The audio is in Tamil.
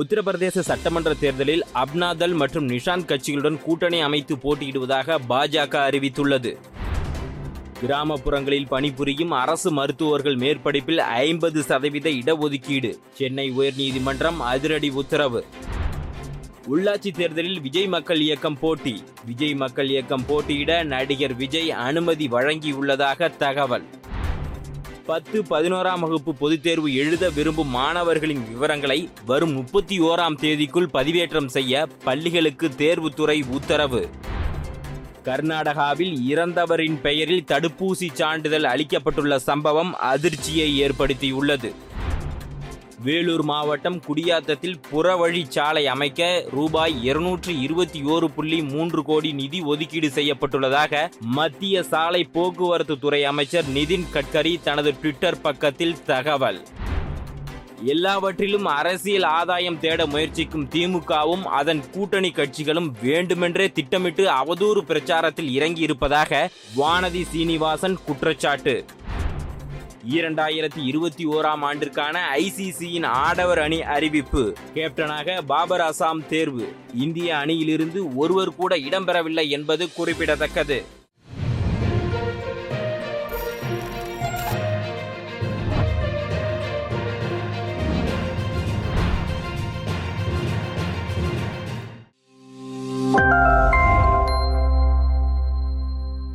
உத்தரப்பிரதேச சட்டமன்ற தேர்தலில் அப்னாதல் மற்றும் நிஷாந்த் கட்சிகளுடன் கூட்டணி அமைத்து போட்டியிடுவதாக பாஜக அறிவித்துள்ளது. கிராமப்புறங்களில் பணிபுரியும் அரசு மருத்துவர்கள் மேற்படிப்பில் ஐம்பது சதவீத இடஒதுக்கீடு சென்னை உயர்நீதிமன்றம் அதிரடி உத்தரவு. உள்ளாட்சி தேர்தலில் விஜய் மக்கள் இயக்கம் போட்டி விஜய் மக்கள் இயக்கம் போட்டியிட நடிகர் விஜய் அனுமதி வழங்கியுள்ளதாக தகவல். பத்து பதினோராம் வகுப்பு பொதுத் தேர்வு எழுத விரும்பும் மாணவர்களின் விவரங்களை வரும் முப்பத்தி ஓராம் தேதிக்குள் பதிவேற்றம் செய்ய பள்ளிகளுக்கு தேர்வுத்துறை உத்தரவு. கர்நாடகாவில் இறந்தவரின் பெயரில் தடுப்பூசி சான்றிதழ் அளிக்கப்பட்டுள்ள சம்பவம் அதிர்ச்சியை ஏற்படுத்தியுள்ளது. வேலூர் மாவட்டம் குடியாத்தத்தில் புறவழிச்சாலை அமைக்க ரூபாய் இருநூற்று இருபத்தி ஓரு புள்ளி மூன்று கோடி நிதி ஒதுக்கீடு செய்யப்பட்டுள்ளதாக மத்திய சாலை போக்குவரத்து துறை அமைச்சர் நிதின் கட்கரி தனது ட்விட்டர் பக்கத்தில் தகவல். எல்லாவற்றிலும் அரசியல் ஆதாயம் தேட முயற்சிக்கும் திமுகவும் அதன் கூட்டணி கட்சிகளும் வேண்டுமென்றே திட்டமிட்டு அவதூறு பிரச்சாரத்தில் இறங்கியிருப்பதாக வானதி சீனிவாசன் குற்றச்சாட்டு. இரண்டாயிரத்தி இருபத்தி ஓராம் ஆண்டிற்கான ஐசிசியின் ஆடவர் அணி அறிவிப்பு. கேப்டனாக பாபர் அசாம் தேர்வு. இந்திய அணியிலிருந்து ஒருவர் கூட இடம்பெறவில்லை என்பது குறிப்பிடத்தக்கது.